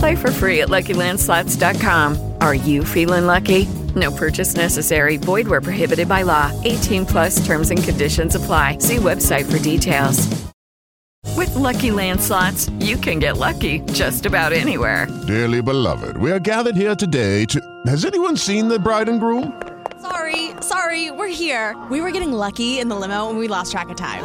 Play for free at LuckyLandSlots.com. Are you feeling lucky? No purchase necessary. Void where prohibited by law. 18 plus terms and conditions apply. See website for details. With Lucky Land slots, you can get lucky just about anywhere. Dearly beloved, we are gathered here today to. Has anyone seen the bride and groom? Sorry, sorry, we're here. We were getting lucky in the limo and we lost track of time.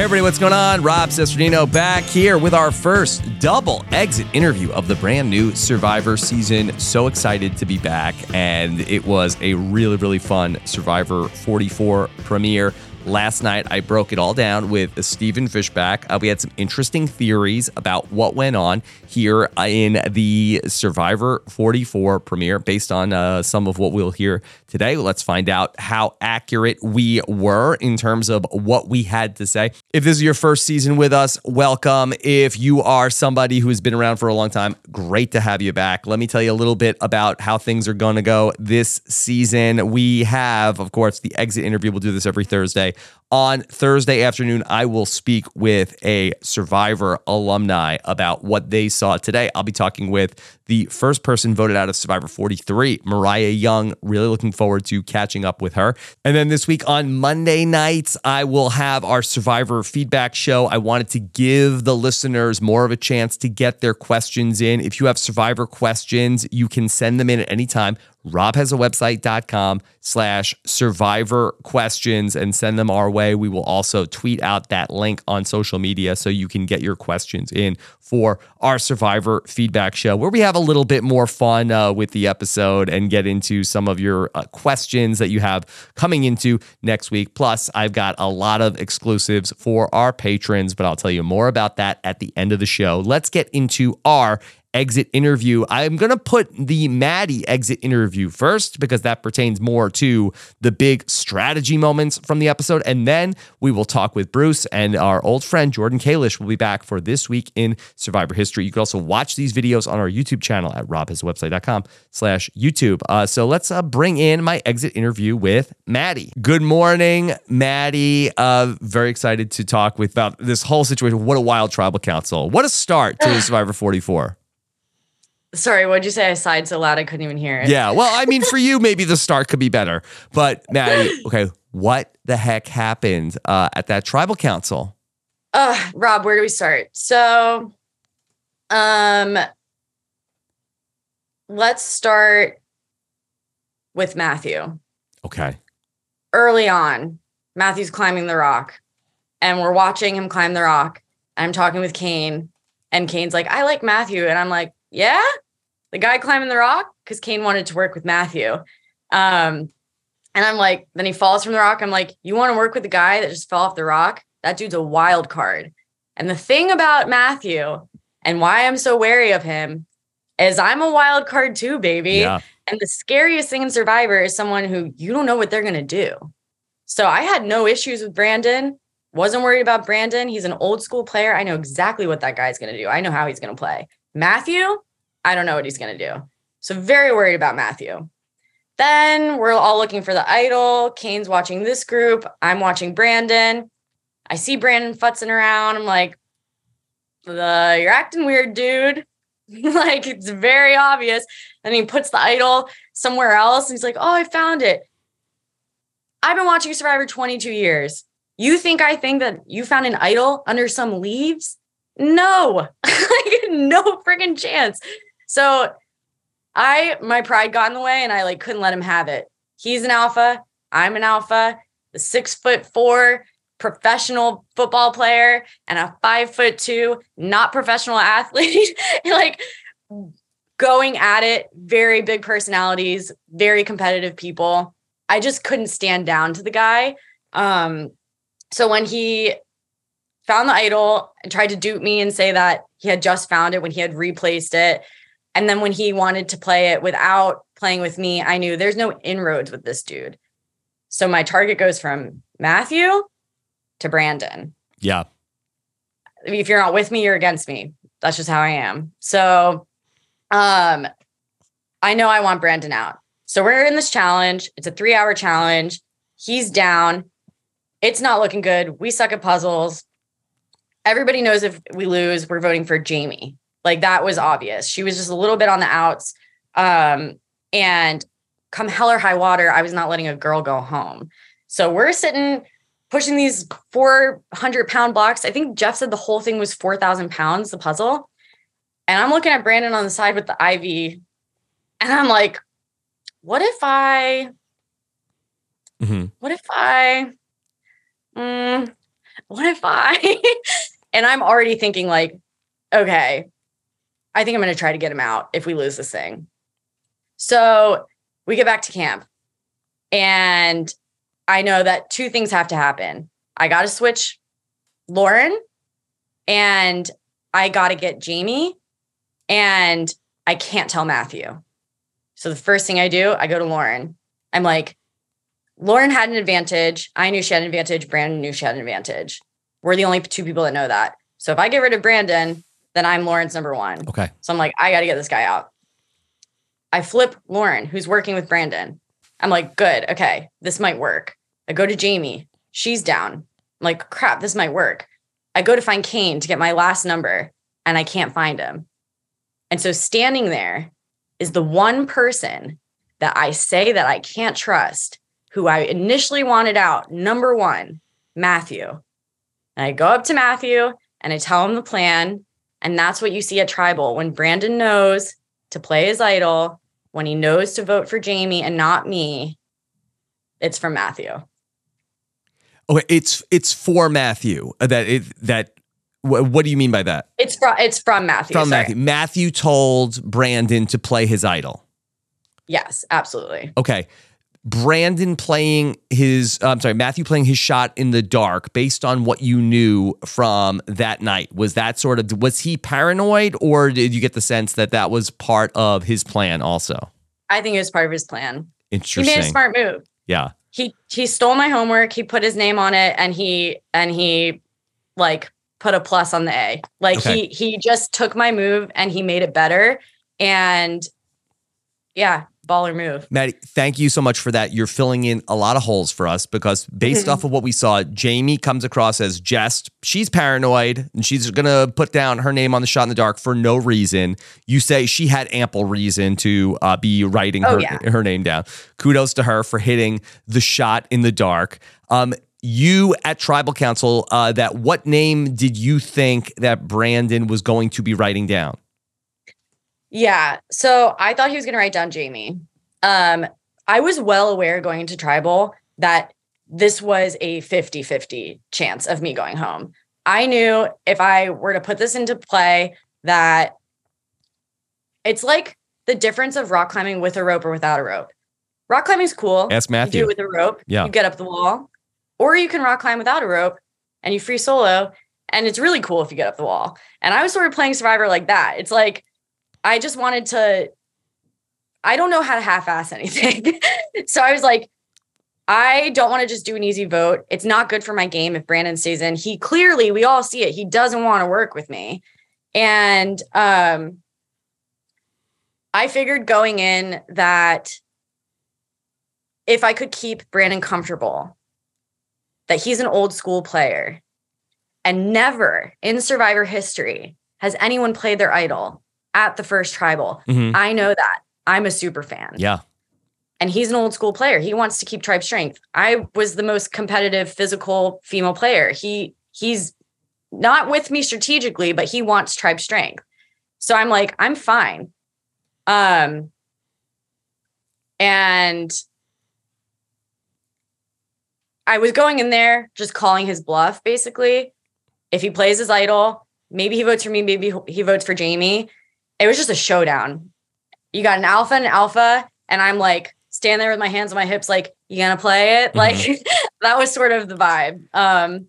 Hey everybody, what's going on? Rob Cesternino back here with our first double exit interview of the brand new Survivor season. So excited to be back, and it was a really, really fun Survivor 44 premiere. Last night, I broke it all down with Stephen Fishback. Uh, we had some interesting theories about what went on here in the Survivor 44 premiere based on uh, some of what we'll hear today. Let's find out how accurate we were in terms of what we had to say. If this is your first season with us, welcome. If you are somebody who has been around for a long time, great to have you back. Let me tell you a little bit about how things are going to go this season. We have, of course, the exit interview. We'll do this every Thursday. On Thursday afternoon, I will speak with a Survivor alumni about what they saw today. I'll be talking with the first person voted out of Survivor 43, Morriah Young. Really looking forward to catching up with her. And then this week on Monday nights, I will have our Survivor feedback show. I wanted to give the listeners more of a chance to get their questions in. If you have Survivor questions, you can send them in at any time robhasawebsite.com slash survivor questions and send them our way. We will also tweet out that link on social media so you can get your questions in for our survivor feedback show where we have a little bit more fun uh, with the episode and get into some of your uh, questions that you have coming into next week. Plus, I've got a lot of exclusives for our patrons, but I'll tell you more about that at the end of the show. Let's get into our exit interview. I'm going to put the Maddie exit interview first because that pertains more to the big strategy moments from the episode. And then we will talk with Bruce and our old friend Jordan Kalish will be back for this week in Survivor history. You can also watch these videos on our YouTube channel at robhasawebsite.com slash YouTube. Uh, so let's uh, bring in my exit interview with Maddie. Good morning, Maddie. Uh, very excited to talk with about this whole situation. What a wild tribal council. What a start to Survivor 44. Sorry, what'd you say? I sighed so loud I couldn't even hear it. Yeah. Well, I mean, for you, maybe the start could be better. But Maddie, okay, what the heck happened uh, at that tribal council? Uh, Rob, where do we start? So, um, let's start with Matthew. Okay. Early on, Matthew's climbing the rock, and we're watching him climb the rock. I'm talking with Kane, and Kane's like, I like Matthew. And I'm like, yeah, the guy climbing the rock, because Kane wanted to work with Matthew. Um, and I'm like, then he falls from the rock. I'm like, you want to work with the guy that just fell off the rock? That dude's a wild card. And the thing about Matthew and why I'm so wary of him is I'm a wild card too, baby. Yeah. And the scariest thing in Survivor is someone who you don't know what they're going to do. So I had no issues with Brandon. Wasn't worried about Brandon. He's an old school player. I know exactly what that guy's going to do. I know how he's going to play. Matthew, I don't know what he's going to do. So very worried about Matthew. Then we're all looking for the idol. Kane's watching this group. I'm watching Brandon. I see Brandon futzing around. I'm like, the you're acting weird, dude. like it's very obvious. Then he puts the idol somewhere else. And he's like, oh, I found it. I've been watching Survivor 22 years. You think I think that you found an idol under some leaves? No, like no freaking chance. So I my pride got in the way and I like couldn't let him have it. He's an alpha. I'm an alpha. The six foot four professional football player and a five foot two not professional athlete like going at it very big personalities very competitive people i just couldn't stand down to the guy um so when he found the idol and tried to dupe me and say that he had just found it when he had replaced it and then when he wanted to play it without playing with me i knew there's no inroads with this dude so my target goes from matthew to Brandon. Yeah. If you're not with me, you're against me. That's just how I am. So um I know I want Brandon out. So we're in this challenge. It's a 3-hour challenge. He's down. It's not looking good. We suck at puzzles. Everybody knows if we lose, we're voting for Jamie. Like that was obvious. She was just a little bit on the outs. Um and come hell or high water, I was not letting a girl go home. So we're sitting pushing these 400 pound blocks. I think Jeff said the whole thing was 4,000 pounds, the puzzle. And I'm looking at Brandon on the side with the IV. And I'm like, what if I, mm-hmm. what if I, mm, what if I, and I'm already thinking, like, okay, I think I'm going to try to get him out if we lose this thing. So we get back to camp and I know that two things have to happen. I got to switch Lauren and I got to get Jamie and I can't tell Matthew. So the first thing I do, I go to Lauren. I'm like, Lauren had an advantage. I knew she had an advantage. Brandon knew she had an advantage. We're the only two people that know that. So if I get rid of Brandon, then I'm Lauren's number one. Okay. So I'm like, I got to get this guy out. I flip Lauren, who's working with Brandon. I'm like, good. Okay. This might work. I go to Jamie. She's down. I'm like, crap, this might work. I go to find Kane to get my last number and I can't find him. And so standing there is the one person that I say that I can't trust, who I initially wanted out. Number one, Matthew. And I go up to Matthew and I tell him the plan. And that's what you see at Tribal when Brandon knows to play his idol, when he knows to vote for Jamie and not me, it's from Matthew. Okay, it's it's for Matthew. Uh, that it that what do you mean by that? It's from it's from Matthew. From sorry. Matthew. Matthew told Brandon to play his idol. Yes, absolutely. Okay. Brandon playing his uh, I'm sorry, Matthew playing his shot in the dark based on what you knew from that night. Was that sort of was he paranoid or did you get the sense that that was part of his plan also? I think it was part of his plan. Interesting. He made a smart move. Yeah he he stole my homework he put his name on it and he and he like put a plus on the a like okay. he he just took my move and he made it better and yeah baller move. Maddie, thank you so much for that. You're filling in a lot of holes for us because based mm-hmm. off of what we saw, Jamie comes across as jest. She's paranoid and she's going to put down her name on the shot in the dark for no reason. You say she had ample reason to uh, be writing oh, her, yeah. her name down. Kudos to her for hitting the shot in the dark. Um, you at tribal council uh, that what name did you think that brandon was going to be writing down yeah. So I thought he was going to write down Jamie. Um, I was well aware going into tribal that this was a 50 50 chance of me going home. I knew if I were to put this into play that it's like the difference of rock climbing with a rope or without a rope. Rock climbing is cool. Ask Matthew. You do it with a rope. Yeah. You get up the wall. Or you can rock climb without a rope and you free solo. And it's really cool if you get up the wall. And I was sort of playing Survivor like that. It's like I just wanted to I don't know how to half-ass anything. so I was like, I don't want to just do an easy vote. It's not good for my game if Brandon stays in. He clearly, we all see it. He doesn't want to work with me. And um I figured going in that if I could keep Brandon comfortable, that he's an old school player and never in survivor history has anyone played their idol at the first tribal. Mhm. I know that. I'm a super fan. Yeah. And he's an old school player. He wants to keep tribe strength. I was the most competitive physical female player. He he's not with me strategically, but he wants tribe strength. So I'm like, I'm fine. Um and I was going in there just calling his bluff basically. If he plays his idol, maybe he votes for me, maybe he votes for Jamie. It was just a showdown. You got an alpha and an alpha, and I'm like standing there with my hands on my hips, like, you gonna play it? Like that was sort of the vibe. Um,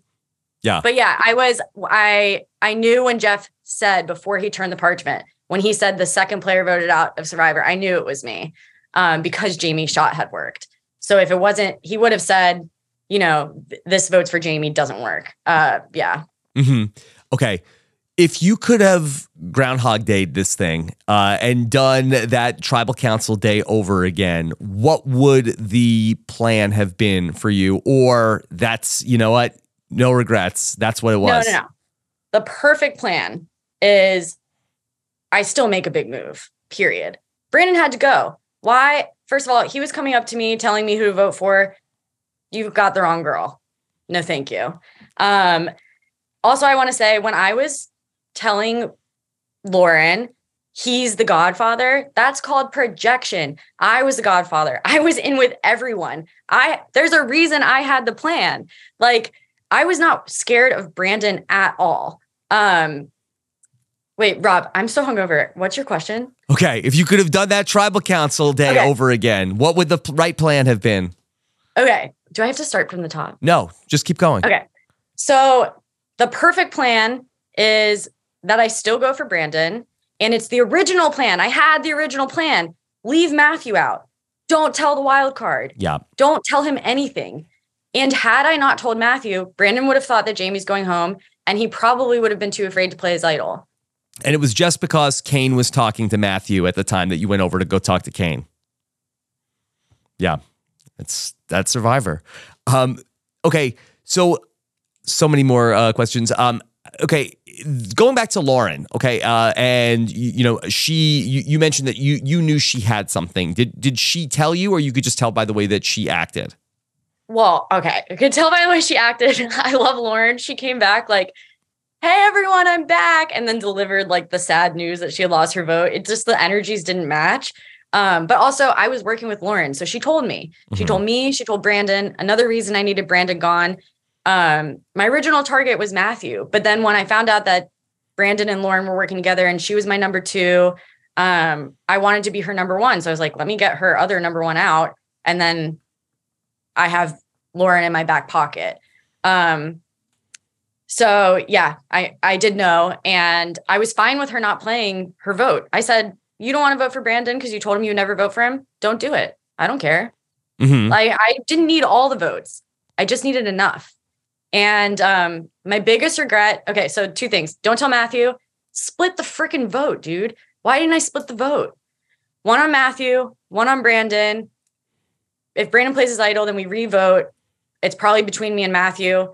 Yeah. but yeah, I was I I knew when Jeff said before he turned the parchment, when he said the second player voted out of Survivor, I knew it was me. Um, because Jamie's shot had worked. So if it wasn't, he would have said, you know, th- this votes for Jamie doesn't work. Uh yeah. Mm-hmm. Okay. If you could have Groundhog Day this thing uh, and done that tribal council day over again, what would the plan have been for you? Or that's, you know what? No regrets. That's what it was. No, no, no. The perfect plan is I still make a big move, period. Brandon had to go. Why? First of all, he was coming up to me telling me who to vote for. You've got the wrong girl. No, thank you. Um, also, I want to say when I was telling Lauren he's the godfather, that's called projection. I was the godfather. I was in with everyone. I there's a reason I had the plan. Like I was not scared of Brandon at all. Um wait, Rob, I'm so hungover. What's your question? Okay. If you could have done that tribal council day Okay. over again, what would the right plan have been? Okay. Do I have to start from the top? No, just keep going. Okay. So the perfect plan is that I still go for Brandon. And it's the original plan. I had the original plan. Leave Matthew out. Don't tell the wild card. Yeah. Don't tell him anything. And had I not told Matthew, Brandon would have thought that Jamie's going home and he probably would have been too afraid to play his idol. And it was just because Kane was talking to Matthew at the time that you went over to go talk to Kane. Yeah. It's that Survivor. Um, okay, so so many more uh, questions. Um, okay, going back to Lauren. Okay, uh, and you, you know she you, you mentioned that you you knew she had something. Did did she tell you, or you could just tell by the way that she acted? Well, okay. I could tell by the way she acted. I love Lauren. She came back like, hey, everyone, I'm back. And then delivered like the sad news that she had lost her vote. It just, the energies didn't match. Um, but also, I was working with Lauren. So she told me, she Mhm. told me, she told Brandon. Another reason I needed Brandon gone. Um, my original target was Matthew. But then when I found out that Brandon and Lauren were working together and she was my number two, um, I wanted to be her number one. So I was like, let me get her other number one out. And then I have Lauren in my back pocket. Um, so yeah, I I did know, and I was fine with her not playing her vote. I said, "You don't want to vote for Brandon because you told him you never vote for him. Don't do it. I don't care. Mhm. Like I didn't need all the votes. I just needed enough." And um, my biggest regret. Okay, so two things. Don't tell Matthew. Split the freaking vote, dude. Why didn't I split the vote? One on Matthew, one on Brandon. If Brandon plays his idol, then we revote. It's probably between me and Matthew.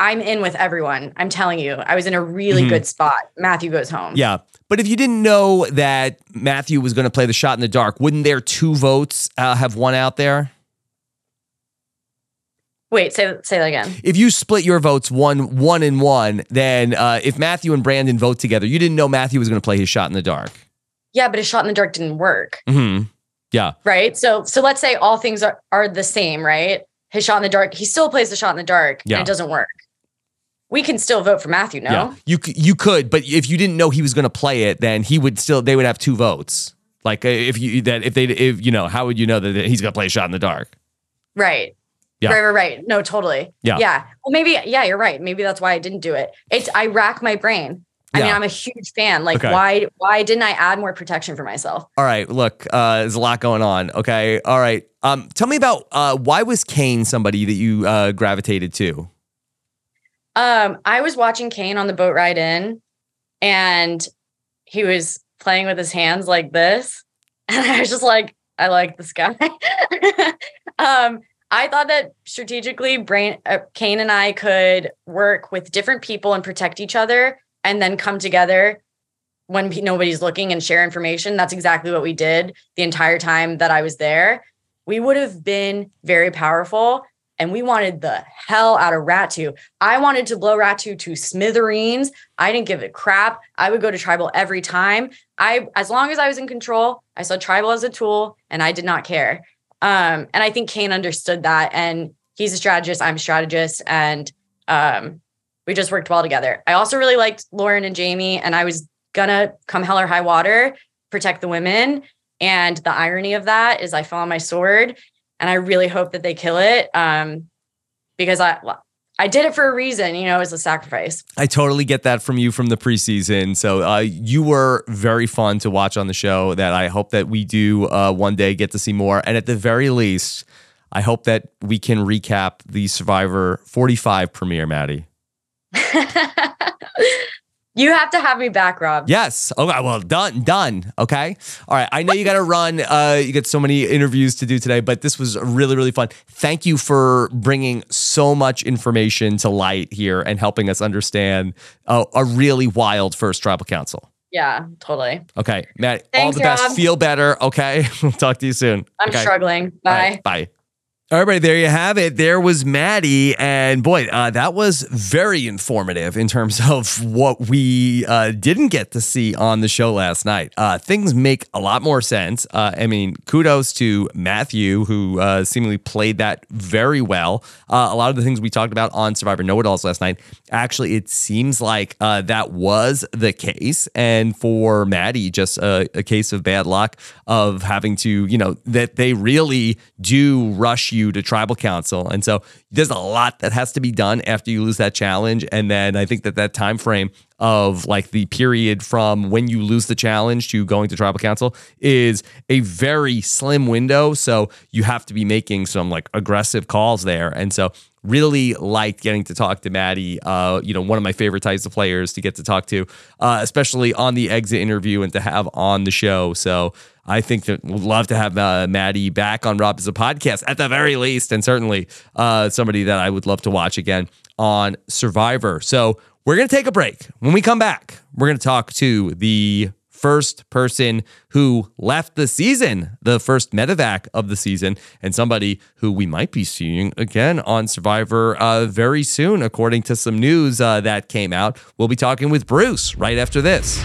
I'm in with everyone. I'm telling you, I was in a really Mhm. good spot. Matthew goes home. Yeah. But if you didn't know that Matthew was going to play the shot in the dark, wouldn't their two votes uh, have won out there? Wait, say say that again. If you split your votes one one and one, then uh, if Matthew and Brandon vote together, you didn't know Matthew was going to play his shot in the dark. Yeah, but his shot in the dark didn't work. hmm Yeah. right? So so let's say all things are, are the same, right? His shot in the dark, he still plays the shot in the dark Yeah. and it doesn't work. We can still vote for Matthew, no? Yeah. You you could, but if you didn't know he was going to play it, then he would still they would have two votes. Like uh, if you that if they if you know how would you know that he's going to play a shot in the dark? Right. Yeah. Right, right, right. No, totally. Yeah. Yeah. Well, maybe, yeah, you're right. Maybe that's why I didn't do it. It's I rack my brain. I mean, I'm a huge fan. Like, Okay. why why didn't I add more protection for myself? All right, look, uh, there's a lot going on. Okay, all right. Um, tell me about uh, why was Kane somebody that you uh, gravitated to? Um, I was watching Kane on the boat ride in, and he was playing with his hands like this, and I was just like, I like this guy. um, I thought that strategically, Brain uh, Kane and I could work with different people and protect each other, and then come together when pe- nobody's looking and share information. That's exactly what we did the entire time that I was there. We would have been very powerful and we wanted the hell out of Ratu. I wanted to blow Ratu to smithereens. I didn't give a crap. I would go to tribal every time. I as long as I was in control, I saw tribal as a tool and I did not care. Um, and I think Kane understood that and he's a strategist, I'm a strategist and um, we just worked well together. I also really liked Lauren and Jamie and I was gonna come hell or high water, protect the women. And the irony of that is I fell on my sword and I really hope that they kill it. Um, because I I did it for a reason, you know, it's a sacrifice. I totally get that from you from the preseason. So uh, you were very fun to watch on the show. That I hope that we do uh, one day get to see more. And at the very least, I hope that we can recap the Survivor 45 premiere, Maddie. you have to have me back, Rob. Yes. Okay. Well, done. Done. Okay. All right. I know you got to run. Uh, you got so many interviews to do today, but this was really, really fun. Thank you for bringing so much information to light here and helping us understand uh, a really wild first tribal council. Yeah, totally. Okay, Matt. Thanks, all the best. Rob. Feel better. Okay. we'll talk to you soon. I'm okay? struggling. Bye. right, bye. All right, everybody, there you have it. There was Maddie. And boy, uh, that was very informative in terms of what we uh, didn't get to see on the show last night. Uh, things make a lot more sense. Uh, I mean, kudos to Matthew, who uh, seemingly played that very well. Uh, a lot of the things we talked about on Survivor Know It Alls last night, actually, it seems like uh, that was the case. And for Maddie, just a, a case of bad luck of having to, you know, that they really do rush you to tribal council. And so there's a lot that has to be done after you lose that challenge. And then I think that that time frame of like the period from when you lose the challenge to going to tribal council is a very slim window. So you have to be making some like aggressive calls there. And so really liked getting to talk to Maddie. Uh, you know, one of my favorite types of players to get to talk to, uh, especially on the exit interview and to have on the show. So I think that we'd love to have uh, Maddie back on Rob Has a Podcast at the very least, and certainly uh, somebody that I would love to watch again on Survivor. So we're going to take a break. When we come back, we're going to talk to the first person who left the season, the first medevac of the season, and somebody who we might be seeing again on Survivor uh, very soon, according to some news uh, that came out. We'll be talking with Bruce right after this.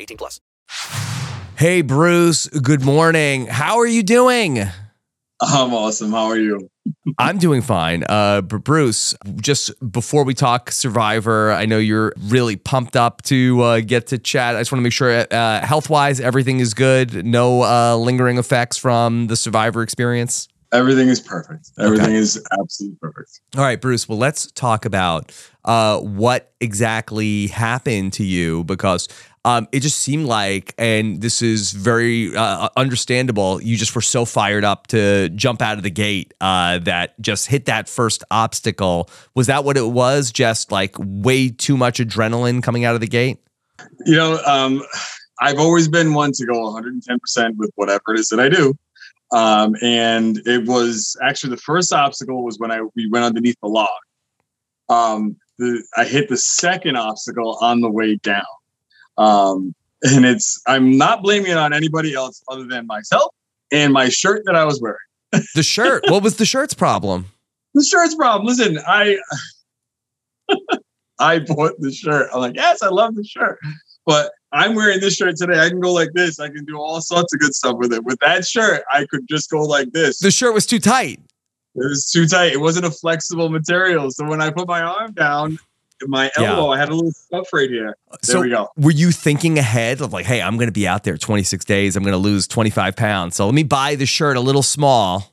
18 plus. Hey, Bruce, good morning. How are you doing? I'm awesome. How are you? I'm doing fine. Uh, but Bruce, just before we talk Survivor, I know you're really pumped up to uh, get to chat. I just want to make sure, uh, health wise, everything is good. No uh, lingering effects from the Survivor experience. Everything is perfect. Everything is absolutely perfect. All right, Bruce. Well, let's talk about uh, what exactly happened to you because um, it just seemed like, and this is very uh, understandable, you just were so fired up to jump out of the gate uh, that just hit that first obstacle. Was that what it was? Just like way too much adrenaline coming out of the gate? You know, um, I've always been one to go 110% with whatever it is that I do. Um, and it was actually the first obstacle was when I we went underneath the log. Um, the, I hit the second obstacle on the way down. Um, and it's I'm not blaming it on anybody else other than myself and my shirt that I was wearing. The shirt. what was the shirt's problem? The shirt's problem. Listen, I I bought the shirt. I'm like, yes, I love the shirt. But I'm wearing this shirt today. I can go like this. I can do all sorts of good stuff with it. With that shirt, I could just go like this. The shirt was too tight. It was too tight. It wasn't a flexible material. So when I put my arm down, my elbow, I had a little stuff right here. There so we go. were you thinking ahead of like, hey, I'm going to be out there 26 days. I'm going to lose 25 pounds. So let me buy the shirt a little small.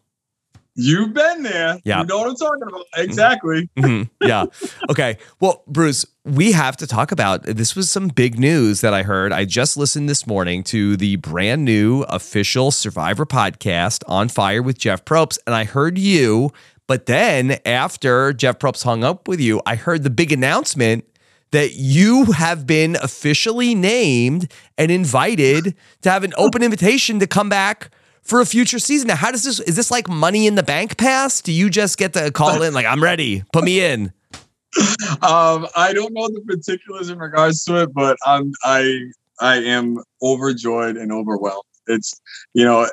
You've been there. Yeah. You know what I'm talking about. Exactly. Mhm. Yeah. Okay. Well, Bruce, we have to talk about this was some big news that I heard. I just listened this morning to the brand new official Survivor podcast on fire with Jeff Probst, and I heard you. But then after Jeff Probst hung up with you, I heard the big announcement that you have been officially named and invited to have an open invitation to come back for a future season. Now, how does this is this like money in the bank pass? Do you just get to call in like I'm ready, put me in? um, I don't know the particulars in regards to it, but I'm I I am overjoyed and overwhelmed. It's you know,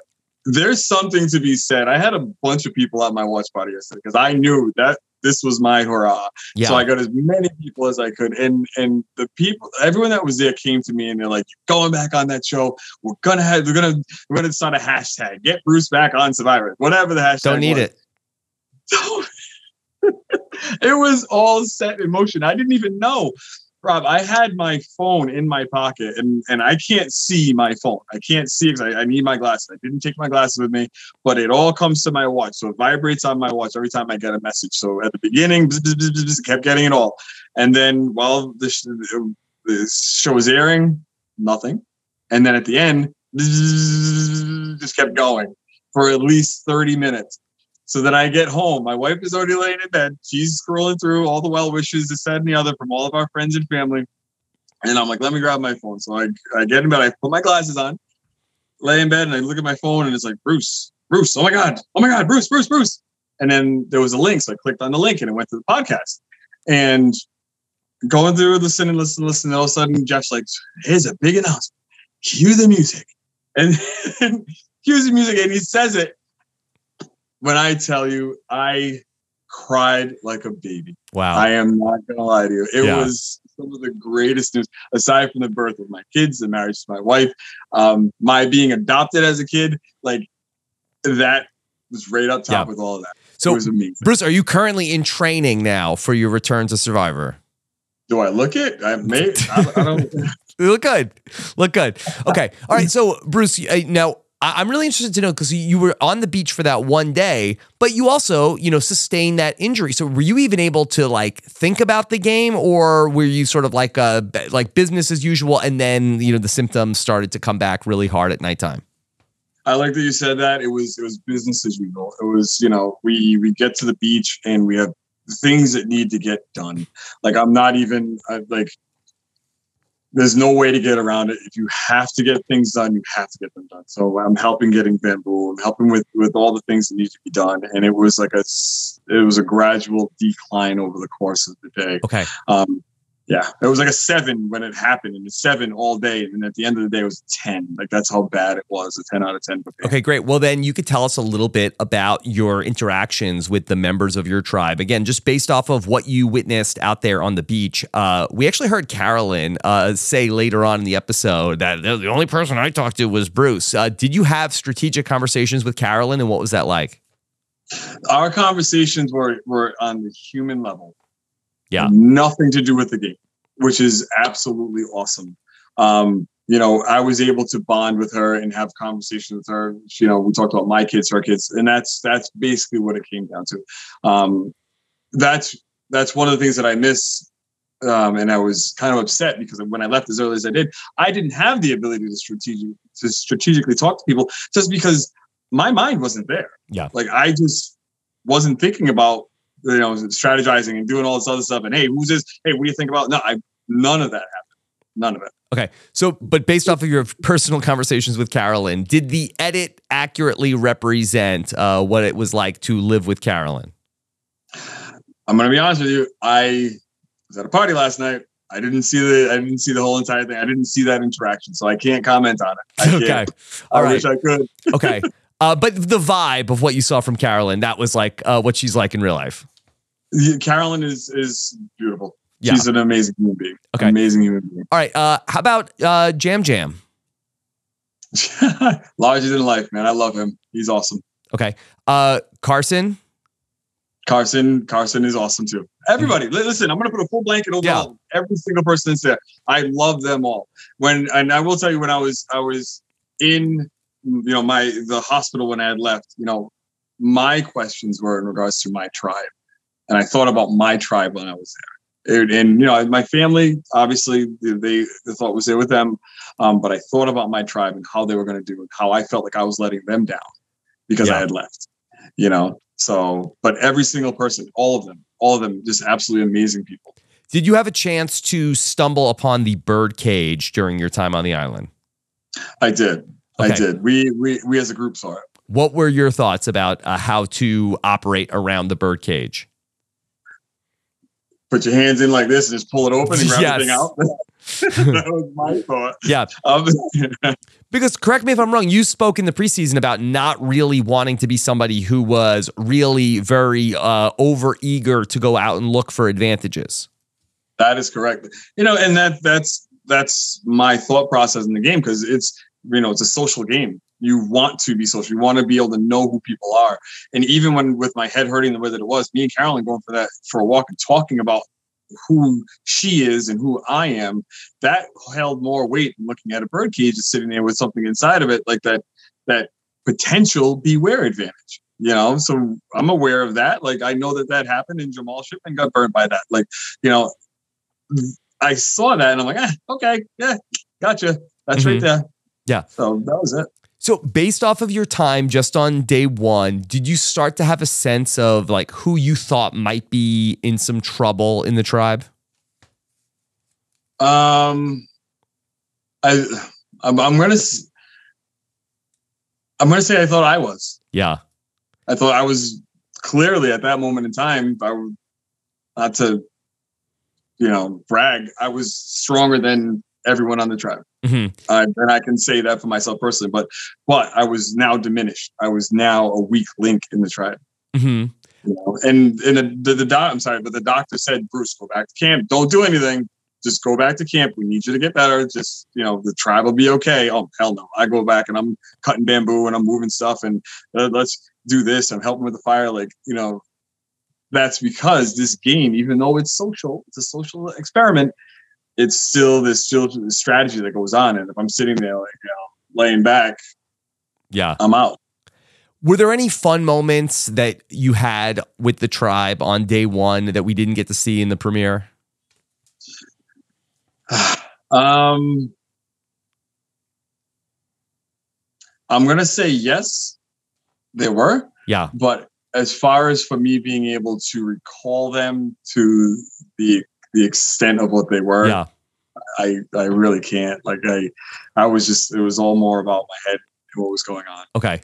there's something to be said. I had a bunch of people at my watch party yesterday because I knew that this was my hurrah. Yeah. So I got as many people as I could. And and the people, everyone that was there came to me and they're like, You're going back on that show. We're gonna have we're gonna we're gonna start a hashtag. Get Bruce back on Survivor. Whatever the hashtag. Don't need was. it. it was all set in motion. I didn't even know. Rob, I had my phone in my pocket and, and I can't see my phone. I can't see because I, I need my glasses. I didn't take my glasses with me, but it all comes to my watch. So it vibrates on my watch every time I get a message. So at the beginning, bzz, bzz, bzz, kept getting it all. And then while the, sh- the show was airing, nothing. And then at the end, just kept going for at least 30 minutes. So then I get home. My wife is already laying in bed. She's scrolling through all the well wishes, this, that, and the other from all of our friends and family. And I'm like, let me grab my phone. So I, I get in bed, I put my glasses on, lay in bed, and I look at my phone, and it's like, Bruce, Bruce, oh my God, oh my God, Bruce, Bruce, Bruce. And then there was a link. So I clicked on the link and it went to the podcast. And going through, listening, listening, listening, all of a sudden, Jeff's like, here's a big announcement. Cue the music. And cues the music, and he says it when I tell you, I cried like a baby. Wow. I am not gonna lie to you. It Yeah. was some of the greatest news, aside from the birth of my kids, the marriage to my wife, um, my being adopted as a kid, like that was right up top Yeah. with all of that. So, it was amazing. Bruce, are you currently in training now for your return to Survivor? Do I look it? I may. I, I don't. Look good. Look good. Okay. All right. So, Bruce, now I- I'm really interested to know because you were on the beach for that one day, but you also, you know, sustained that injury. So, were you even able to like think about the game, or were you sort of like uh like business as usual, and then you know the symptoms started to come back really hard at nighttime? I like that you said that. It was it was business as usual. It was you know we we get to the beach and we have things that need to get done. Like I'm not even I, like there's no way to get around it. If you have to get things done, you have to get them done. So I'm helping getting bamboo. I'm helping with with all the things that need to be done. And it was like a it was a gradual decline over the course of the day. Okay. Um, yeah, it was like a seven when it happened, and a seven all day. And at the end of the day, it was a ten. Like that's how bad it was. A ten out of ten. Okay, great. Well, then you could tell us a little bit about your interactions with the members of your tribe. Again, just based off of what you witnessed out there on the beach. Uh, we actually heard Carolyn uh, say later on in the episode that the only person I talked to was Bruce. Uh, did you have strategic conversations with Carolyn, and what was that like? Our conversations were were on the human level. Yeah. Nothing to do with the game, which is absolutely awesome. Um, you know, I was able to bond with her and have conversations with her. You know, we talked about my kids, her kids, and that's that's basically what it came down to. Um, that's that's one of the things that I miss. Um, and I was kind of upset because when I left as early as I did, I didn't have the ability to strategic to strategically talk to people just because my mind wasn't there. Yeah. Like I just wasn't thinking about you know strategizing and doing all this other stuff. And hey, who's this? Hey, what do you think about? No, I none of that happened. None of it. Okay. So, but based off of your personal conversations with Carolyn, did the edit accurately represent uh, what it was like to live with Carolyn? I'm gonna be honest with you. I was at a party last night. I didn't see the I didn't see the whole entire thing. I didn't see that interaction, so I can't comment on it. I Okay. can't. All I right. wish I could. okay. Uh, but the vibe of what you saw from Carolyn, that was like uh, what she's like in real life. Yeah, Carolyn is is beautiful. Yeah. She's an amazing human being. Okay. Amazing human being. All right. Uh, how about uh, Yam Yam? Larger than life, man. I love him. He's awesome. Okay. Uh, Carson. Carson, Carson is awesome too. Everybody, li- listen, I'm gonna put a full blanket over Yeah. every single person that's there. I love them all. When and I will tell you, when I was I was in you know my the hospital when I had left, you know, my questions were in regards to my tribe, and I thought about my tribe when I was there. And, and, you know, my family obviously they the thought was there with them, um, but I thought about my tribe and how they were going to do and how I felt like I was letting them down because I had left. You know, so but every single person, all of them, all of them, just absolutely amazing people. Did you have a chance to stumble upon the bird cage during your time on the island? I did. I did. We we we as a group saw it. What were your thoughts about uh, how to operate around the bird cage? Put your hands in like this and just pull it open and grab Yes. the thing out. that was my thought. Yeah. Um, Because correct me if I'm wrong, you spoke in the preseason about not really wanting to be somebody who was really very uh, over eager to go out and look for advantages. That is correct. You know, and that that's that's my thought process in the game because it's you know it's a social game. You want to be social. You want to be able to know who people are. And even when with my head hurting the way that it was, me and Carolyn going for that for a walk and talking about who she is and who I am, that held more weight than looking at a bird cage that's sitting there with something inside of it, like that that potential beware advantage. You know, so I'm aware of that. Like I know that that happened, and Jamal Shipman got burned by that. Like, you know, I saw that and I'm like, ah, okay, yeah, gotcha. That's Mhm. right there. Yeah. So that was it. So, based off of your time just on day one, did you start to have a sense of like who you thought might be in some trouble in the tribe? Um, I, I'm, I'm gonna, I'm gonna say I thought I was. Yeah. I thought I was clearly at that moment in time. I not to, you know, brag, I was stronger than everyone on the tribe. Mhm. Uh, and I can say that for myself personally. But, but I was now diminished. I was now a weak link in the tribe. Mm-hmm. You know, and and the, the, the doc, I'm sorry, but the doctor said, Bruce, go back to camp. Don't do anything. Just go back to camp. We need you to get better. Just you know, the tribe will be okay. Oh hell no! I go back and I'm cutting bamboo and I'm moving stuff and uh, let's do this. I'm helping with the fire. Like you know, that's because this game, even though it's social, it's a social experiment. It's still this still strategy that goes on. And if I'm sitting there like you know laying back, Yeah. I'm out. Were there any fun moments that you had with the tribe on day one that we didn't get to see in the premiere? Um, I'm gonna say yes, there were, Yeah. but as far as for me being able to recall them to the the extent of what they were, Yeah. I I really can't. Like I, I was just it was all more about my head and what was going on. Okay.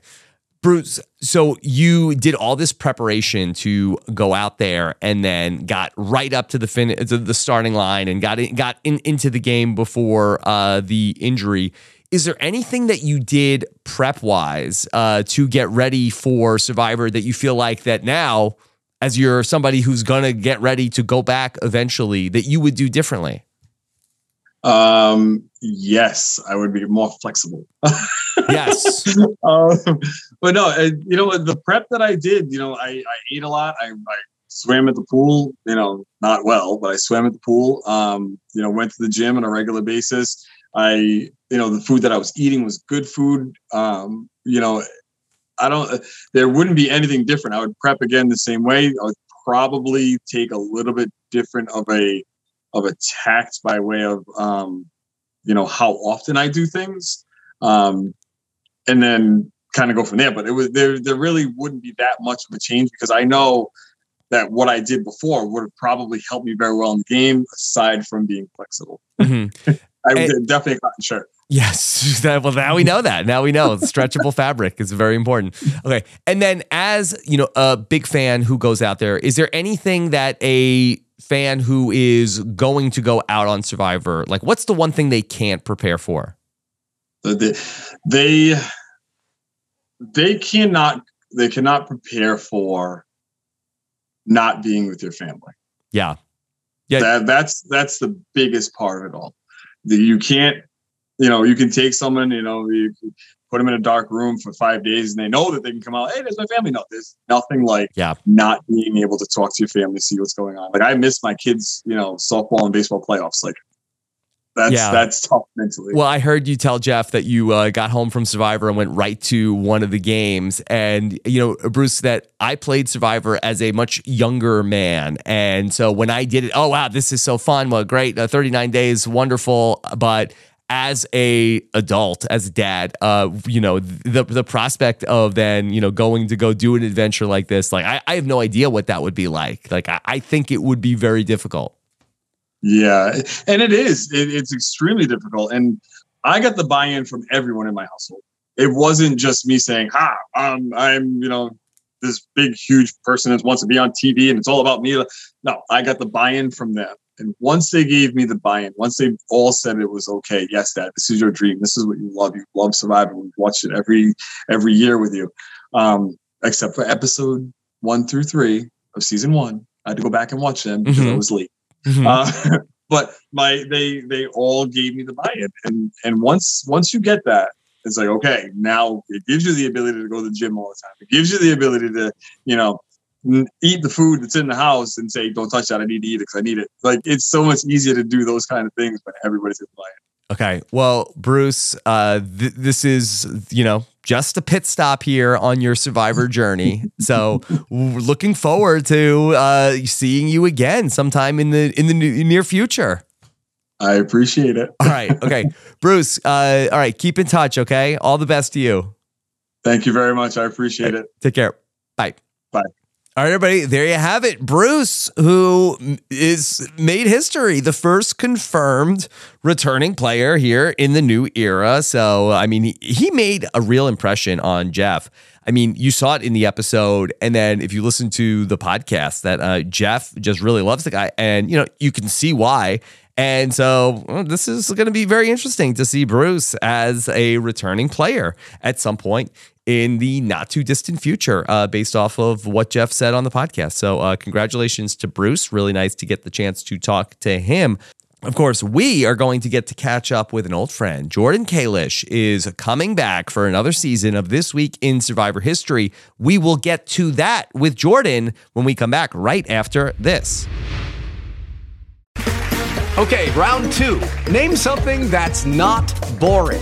Bruce, so you did all this preparation to go out there and then got right up to the fin to the starting line and got in, got in, into the game before uh, the injury. Is there anything that you did prep wise uh, to get ready for Survivor that you feel like that now, as you're somebody who's gonna get ready to go back eventually, that you would do differently? Um, yes, I would be more flexible. Yes. um, but no, uh, you know? The prep that I did, you know, I, I ate a lot. I, I swam at the pool, you know, not well, but I swam at the pool. Um, you know, went to the gym on a regular basis. I, you know, the food that I was eating was good food. Um, you know, I don't, uh, there wouldn't be anything different. I would prep again the same way. I would probably take a little bit different of a, of a tact by way of, um, you know, how often I do things. Um, and then kind of go from there. But it was there. There really wouldn't be that much of a change because I know that what I did before would have probably helped me very well in the game, aside from being flexible. Mhm. I would definitely a cotton shirt. Yes. Well, now we know that. Now we know stretchable fabric is very important. Okay. And then, as you know, a big fan who goes out there, is there anything that a fan who is going to go out on Survivor, like, what's the one thing they can't prepare for? They, they they cannot they cannot prepare for not being with your family. Yeah. Yeah. That, that's that's the biggest part of it all. You can't, you know, you can take someone, you know, you put them in a dark room for five days and they know that they can come out. Hey, there's my family. No, there's nothing like yeah. not being able to talk to your family, see what's going on. Like I miss my kids, you know, softball and baseball playoffs. Like that's Yeah. that's tough mentally. Well, I heard you tell Jeff that you uh, got home from Survivor and went right to one of the games. And, you know, Bruce, that I played Survivor as a much younger man. And so when I did it, oh, wow, this is so fun. Well, great. Uh, 39 days, wonderful. But as a adult, as a dad, uh, you know, the the prospect of then, you know, going to go do an adventure like this, like I, I have no idea what that would be like. Like I, I think it would be very difficult. Yeah, and it is. It, it's extremely difficult, and I got the buy-in from everyone in my household. It wasn't just me saying, "Ha, um, I'm you know this big, huge person that wants to be on TV, and it's all about me." No, I got the buy-in from them, and once they gave me the buy-in, once they all said it was okay, yes, Dad, this is your dream. This is what you love. You love Survivor. We watch it every every year with you, um, except for episode one through three of season one. I had to go back and watch them because I Mhm. was late. Mhm. Uh, but my they they all gave me the buy-in, and and once once you get that, it's like okay, now it gives you the ability to go to the gym all the time. It gives you the ability to you know eat the food that's in the house and say, "Don't touch that. I need to eat it because I need it." Like it's so much easier to do those kind of things when everybody's in buy-in. Okay. Well, Bruce, uh, th- this is, you know, just a pit stop here on your survivor journey. So, w- looking forward to uh, seeing you again sometime in the in the near future. I appreciate it. All right. Okay. Bruce, uh, all right, keep in touch, okay? All the best to you. Thank you very much. I appreciate it. Take care. Bye. All right, everybody. There you have it. Bruce, who is made history, the first confirmed returning player here in the new era. So, I mean, he, he made a real impression on Jeff. I mean, you saw it in the episode, and then if you listen to the podcast, that uh, Jeff just really loves the guy, and you know you can see why. And so well, this is going to be very interesting to see Bruce as a returning player at some point in the not too distant future, uh, based off of what Jeff said on the podcast. So, uh, congratulations to Bruce. Really nice to get the chance to talk to him. Of course, we are going to get to catch up with an old friend. Jordan Kalish is coming back for another season of This Week in Survivor History. We will get to that with Jordan when we come back right after this. Okay, round two. Name something that's not boring.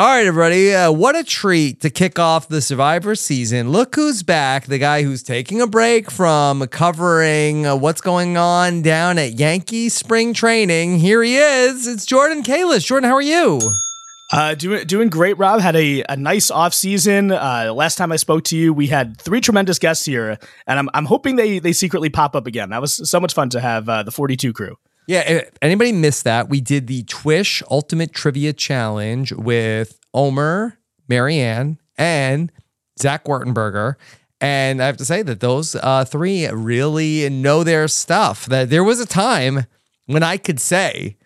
All right, everybody. Uh, what a treat to kick off the Survivor season. Look who's back. The guy who's taking a break from covering uh, what's going on down at Yankee spring training. Here he is. It's Jordan Kalish. Jordan, how are you? Uh, doing doing great, Rob. Had a, a nice off season. Uh, last time I spoke to you, we had three tremendous guests here, and I'm I'm hoping they they secretly pop up again. That was so much fun to have uh, the 42 crew. Yeah, anybody missed that, we did the Twish Ultimate Trivia Challenge with Omer, Marianne, and Zach Wurtenberger. And I have to say that those uh, three really know their stuff. That there was a time when I could say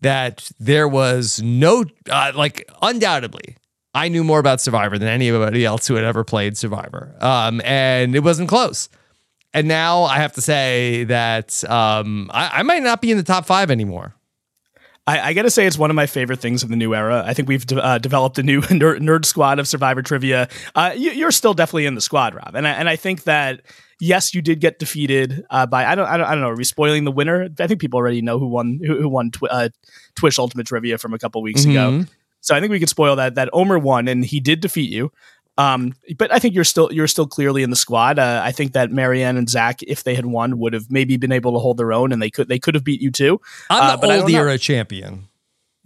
that there was no, uh, like, undoubtedly, I knew more about Survivor than anybody else who had ever played Survivor. Um, and it wasn't close. And now I have to say that um, I, I might not be in the top five anymore. I, I got to say, it's one of my favorite things of the new era. I think we've de- uh, developed a new nerd, nerd, squad of Survivor trivia. Uh, you, are still definitely in the squad, Rob, and I, and I think that yes, you did get defeated uh, by I don't, I don't I don't know. Are we spoiling the winner? I think people already know who won who, who won tw- uh, Twish Ultimate Trivia from a couple weeks Mm-hmm. ago. So I think we could spoil that. That Omer won, and he did defeat you. Um, but I think you're still you're still clearly in the squad. Uh, I think that Marianne and Zach, if they had won, would have maybe been able to hold their own, and they could they could have beat you too. I'm Uh, the old era champion.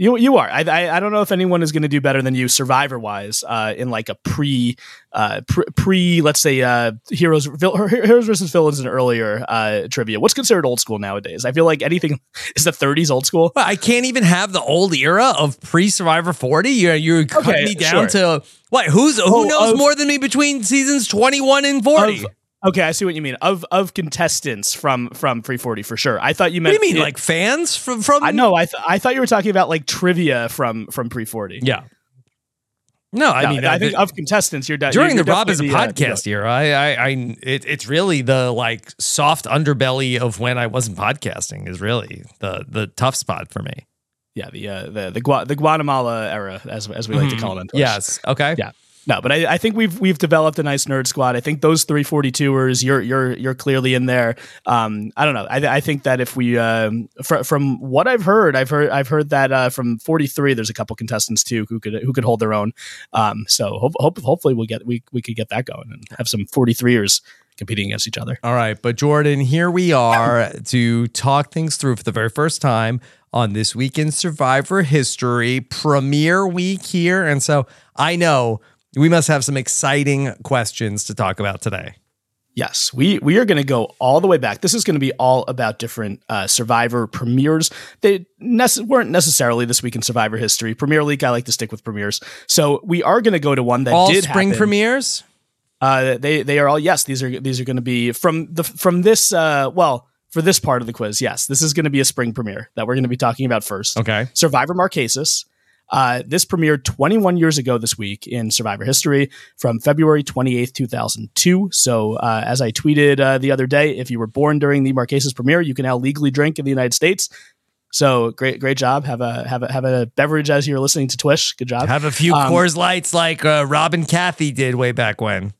You you are. I I, I don't know if anyone is going to do better than you Survivor wise uh, in like a pre uh, pre, pre let's say uh, heroes heroes versus villains in earlier uh, trivia. What's considered old school nowadays? I feel like anything is the 30s old school. I can't even have the old era of pre Survivor 40. You're, you're cutting Okay, me down sure. to what? Who's who Oh, knows of- more than me between seasons 21 and 40? Of- okay, I see what you mean. Of of contestants from from pre 40 for sure. I thought you what do meant you mean, it- like fans from from? I know. I th- I thought you were talking about like trivia from from pre 40. Yeah. No, I No, mean, I uh, think the- of contestants, you're, de- during you're the Rob is a uh, podcast era. I, I, I it, it's really the like soft underbelly of when I wasn't podcasting is really the the tough spot for me. yeah, the uh, the the, Gua- the Guatemala era, as as we like to call it. Mm-hmm. Yes. Okay. Yeah. No, but I, I think we've we've developed a nice nerd squad. I think those 342ers, you're you're you're clearly in there. Um, I don't know. I, I think that if we um, fr- from what I've heard, I've heard I've heard that uh, from 43, there's a couple contestants too who could who could hold their own. Um, so hope, hope hopefully we'll get we we could get that going and have some 43ers competing against each other. All right, but Jordan, here we are to talk things through for the very first time on this week in Survivor history, premiere week here, and so I know we must have some exciting questions to talk about today. Yes, we we are going to go all the way back. This is going to be all about different uh, Survivor premieres. They nece- weren't necessarily this week in Survivor history. Premier League, I like to stick with premieres. So we are going to go to one that All did spring happen. premieres. Uh, they they are all yes. These are these are going to be from the from this uh, well for this part of the quiz. Yes, this is going to be a spring premiere that we're going to be talking about first. Okay. Survivor Marquesas. Uh, this premiered 21 years ago this week in Survivor history from February 28th, 2002. So, uh, as I tweeted uh, the other day, if you were born during the Marquesas premiere, you can now legally drink in the United States. So great, great job. Have a have a have a beverage as you're listening to Twish. Good job. Have a few Um, Coors Lights like uh, Rob and Kathy did way back when.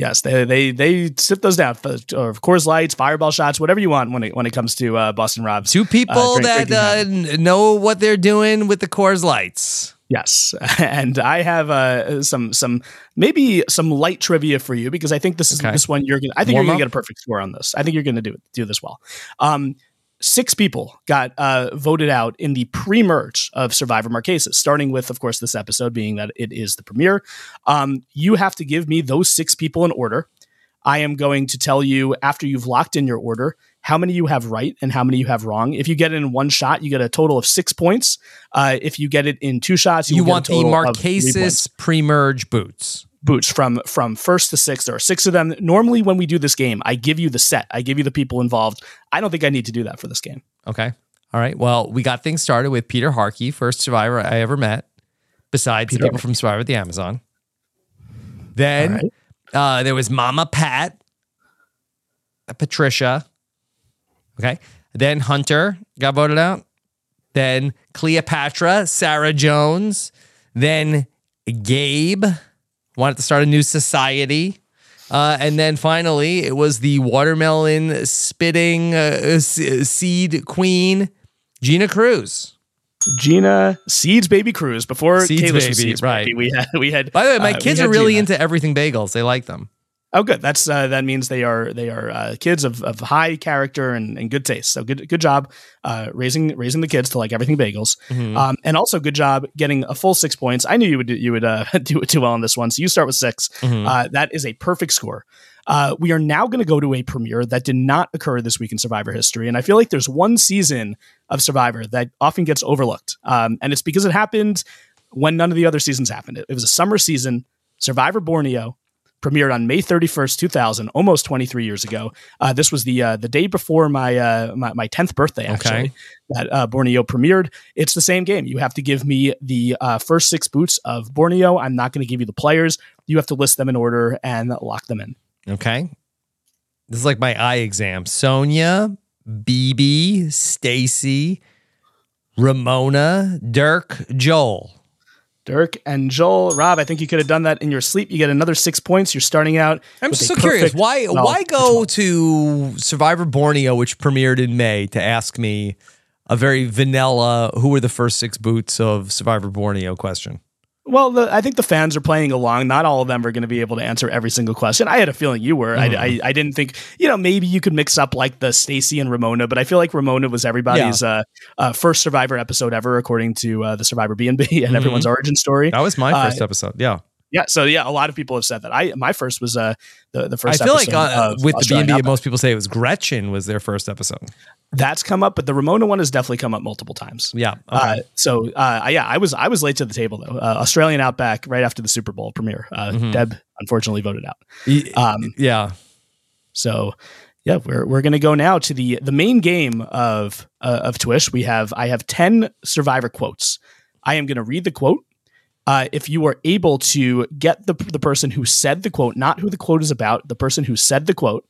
Yes, they they they sip those down. Of course, Lights, Fireball shots, whatever you want when it when it comes to uh, Boston Robs. Two people Uh, drink- that uh, know what they're doing with the Coors Lights. Yes, and I have uh, some some maybe some light trivia for you because I think this is Okay. this one you're gonna. I think Warm you're gonna up? get a perfect score on this. I think you're gonna do do this well. Um, six people got uh, voted out in the pre-merge of Survivor Marquesas, starting with, of course, this episode being that it is the premiere. Um, you have to give me those six people in order. I am going to tell you after you've locked in your order how many you have right and how many you have wrong. If you get it in one shot, you get a total of six points. Uh, if you get it in two shots, you, You get want the Marquesas pre-merge boots. Boots from from first to sixth. There are six of them. Normally, when we do this game, I give you the set. I give you the people involved. I don't think I need to do that for this game. Okay. All right. Well, we got things started with Peter Harkey, first survivor I ever met, besides Peter the people from Survivor at the Amazon. Then uh, there was Mama Pat, Patricia. Okay. Then Hunter got voted out. Then Cleopatra, Sarah Jones. Then Gabe wanted to start a new society. Uh, and then finally, it was the watermelon spitting uh, seed queen, Gina Crews. Gina Seeds Baby Crews. before Seeds Baby, Seeds right. Baby. We had we had. By the way, my uh, kids are really Gina. into everything bagels. They like them. Oh, good. That's uh, that means they are they are uh, kids of, of high character and, and good taste. So good good job uh, raising raising the kids to like everything bagels, Mhm. um, and also good job getting a full six points. I knew you would do, you would uh, do do well on this one. So you start with 6 Mhm. Uh, that is a perfect score. Uh, we are now going to go to a premiere that did not occur this week in Survivor history, and I feel like there's one season of Survivor that often gets overlooked, um, and it's because it happened when none of the other seasons happened. It, it was a summer season. Survivor Borneo premiered on May 31st, 2000, almost 23 years ago. Uh, this was the uh, the day before my, uh, my my 10th birthday, actually, Okay. that uh, Borneo premiered. It's the same game. You have to give me the uh, first six boots of Borneo. I'm not going to give you the players. You have to list them in order and lock them in. Okay. This is like my eye exam. Sonja, BB, Stacy, Ramona, Dirk, Joel. Dirk and Joel, Rob, I think you could have done that in your sleep. You get another six points. You're starting out. I'm with just a so curious. Why why go to Survivor Borneo, which premiered in May, to ask me a very vanilla who were the first six boots of Survivor Borneo question? Well, the, I think the fans are playing along. Not all of them are going to be able to answer every single question. I had a feeling you were. Mhm. I, I, I didn't think, you know, maybe you could mix up like the Stacy and Ramona, but I feel like Ramona was everybody's uh, uh, first Survivor episode ever, according to uh, the Survivor B and B and Mhm. everyone's origin story. That was my Uh, first episode. Yeah. Yeah, so yeah, a lot of people have said that. I my first was uh the the first. I feel like uh, with the Australian B&B, most people say it was Gretchen was their first episode. That's come up, but the Ramona one has definitely come up multiple times. Yeah. Uh, so uh, yeah, I was I was late to the table though. Uh, Australian Outback right after the Super Bowl premiere. Uh, Mhm. Deb unfortunately voted out. Um, yeah. So yeah, we're we're gonna go now to the the main game of uh, of Twish. We have I have ten Survivor quotes. I am gonna read the quote. Uh, if you are able to get the the person who said the quote, not who the quote is about, the person who said the quote,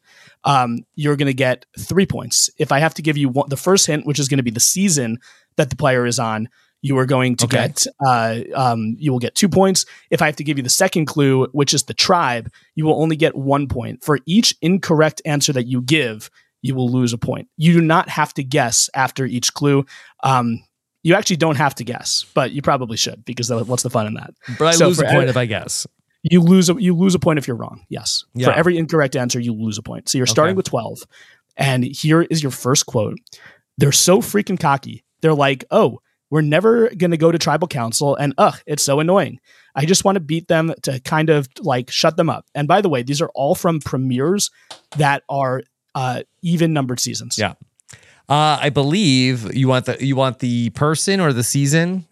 um, you're going to get three points. If I have to give you one, the first hint, which is going to be the season that the player is on, you are going to Okay. get uh, um, you will get two points. If I have to give you the second clue, which is the tribe, you will only get one point for each incorrect answer that you give. You will lose a point. You do not have to guess after each clue. Um, you actually don't have to guess, but you probably should because what's the fun in that? But I So lose a point every- if I guess. you lose a you lose a point if you're wrong. Yes. Yeah. For every incorrect answer, you lose a point. So you're starting Okay. with 12. And here is your first quote. They're so freaking cocky. They're like, "Oh, we're never going to go to tribal council and ugh, it's so annoying. I just want to beat them to kind of like shut them up." And by the way, these are all from premieres that are uh even numbered seasons. Yeah. Uh, I believe you want the you want the person or the season.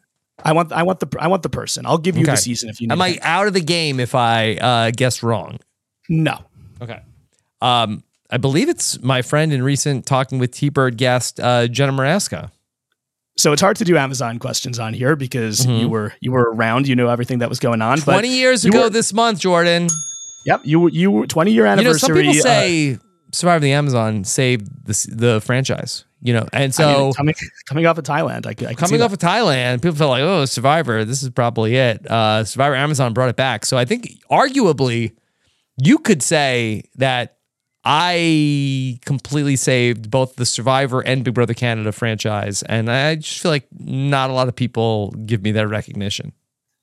I want I want the I want the person. I'll give you Okay. the season if you need. Am I out of the game if I uh, guess wrong? No. Okay. Um, I believe it's my friend and recent talking with T Bird guest uh, Jenna Morasca. So it's hard to do Amazon questions on here because Mhm. you were you were around, you know everything that was going on. but Twenty years ago were- this month, Jordan. Yep, you were- you were 20 year You know, anniversary. some people uh, say Survivor the Amazon saved the the franchise. You know, and so I mean, coming coming off of Thailand, I, I coming that. off of Thailand, people felt like, oh, Survivor, this is probably it. Uh, Survivor Amazon brought it back. So I think arguably you could say that I completely saved both the Survivor and Big Brother Canada franchise. And I just feel like not a lot of people give me that recognition.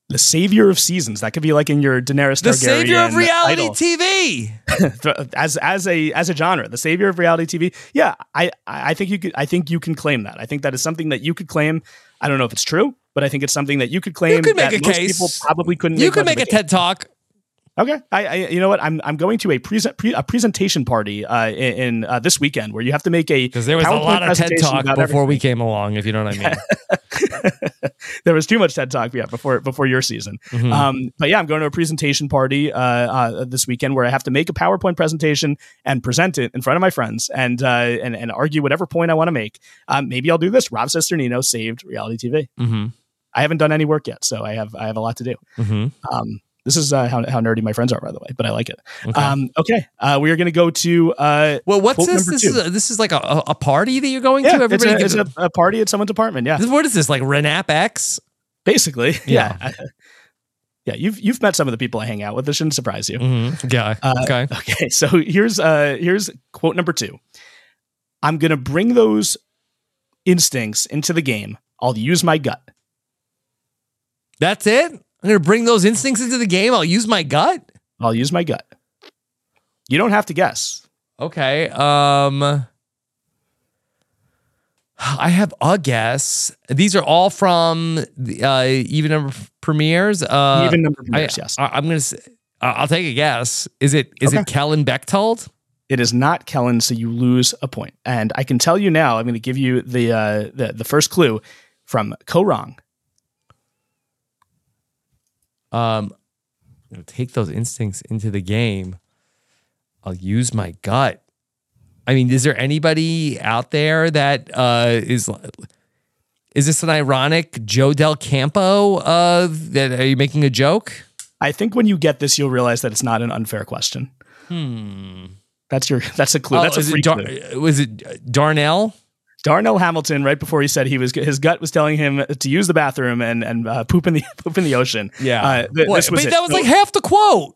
The savior of seasons. That could be like in your Daenerys Targaryen. The savior of reality title. TV. as as a as a genre, the savior of reality TV. Yeah, I I think you could. I think you can claim that. I think that is something that you could claim. I don't know if it's true, but I think it's something that you could claim. You could make that a most case. People probably couldn't. You make could make a TED Talk. Okay, I, I you know what I'm I'm going to a present pre, a presentation party uh, in, uh, this weekend where you have to make a Because there was a lot of TED Talk before we came along, if you know what I mean. there was too much TED Talk, yeah, before before your season. Mhm. Um, but yeah, I'm going to a presentation party uh, uh, this weekend where I have to make a PowerPoint presentation and present it in front of my friends and uh, and and argue whatever point I want to make. Um, maybe I'll do this. Rob Cesternino saved reality TV. Mm-hmm. I haven't done any work yet, so I have I have a lot to do. Mm-hmm. Um, this is uh, how, how nerdy my friends are, by the way, but I like it. Okay. Um, okay, uh, we are going to go to uh, Well, what's quote this? This two. is a, this is like a, a a party that you're going yeah, to. Everybody, it's, a, gives it's a, a party at someone's apartment. Yeah, This- What is this like Renap X? basically. Yeah. Yeah. yeah, you've you've met some of the people I hang out with. This shouldn't surprise you. Mm-hmm. Yeah. Uh, okay. Okay, so here's uh here's quote number two. I'm gonna bring those instincts into the game, I'll use my gut. That's it? I'm going to bring those instincts into the game. I'll use my gut. I'll use my gut. You don't have to guess. Okay. Um I have a guess. These are all from the uh, even number premieres. Uh, Even number premieres, I, yes. I, am gonna. Say, I'll take a guess. Is it is it Okay. Kellyn Bechtold? It is not Kellyn, so you lose a point. And I can tell you now, I'm going to give you the uh, the, the first clue from Kaoh Rong. Um, I'm gonna take those instincts into the game. I'll use my gut. I mean, is there anybody out there that uh, is is this an ironic Joe Del Campo? Uh, that are you making a joke? I think when you get this, you'll realize that it's not an unfair question. Hmm. That's your that's a clue. Oh, that's a free Dar- clue. was it Darnell? Darnell Hamilton, right before he said he was his gut was telling him to use the bathroom and and uh, poop in the poop in the ocean. uh, th- was but it. that was like half the quote.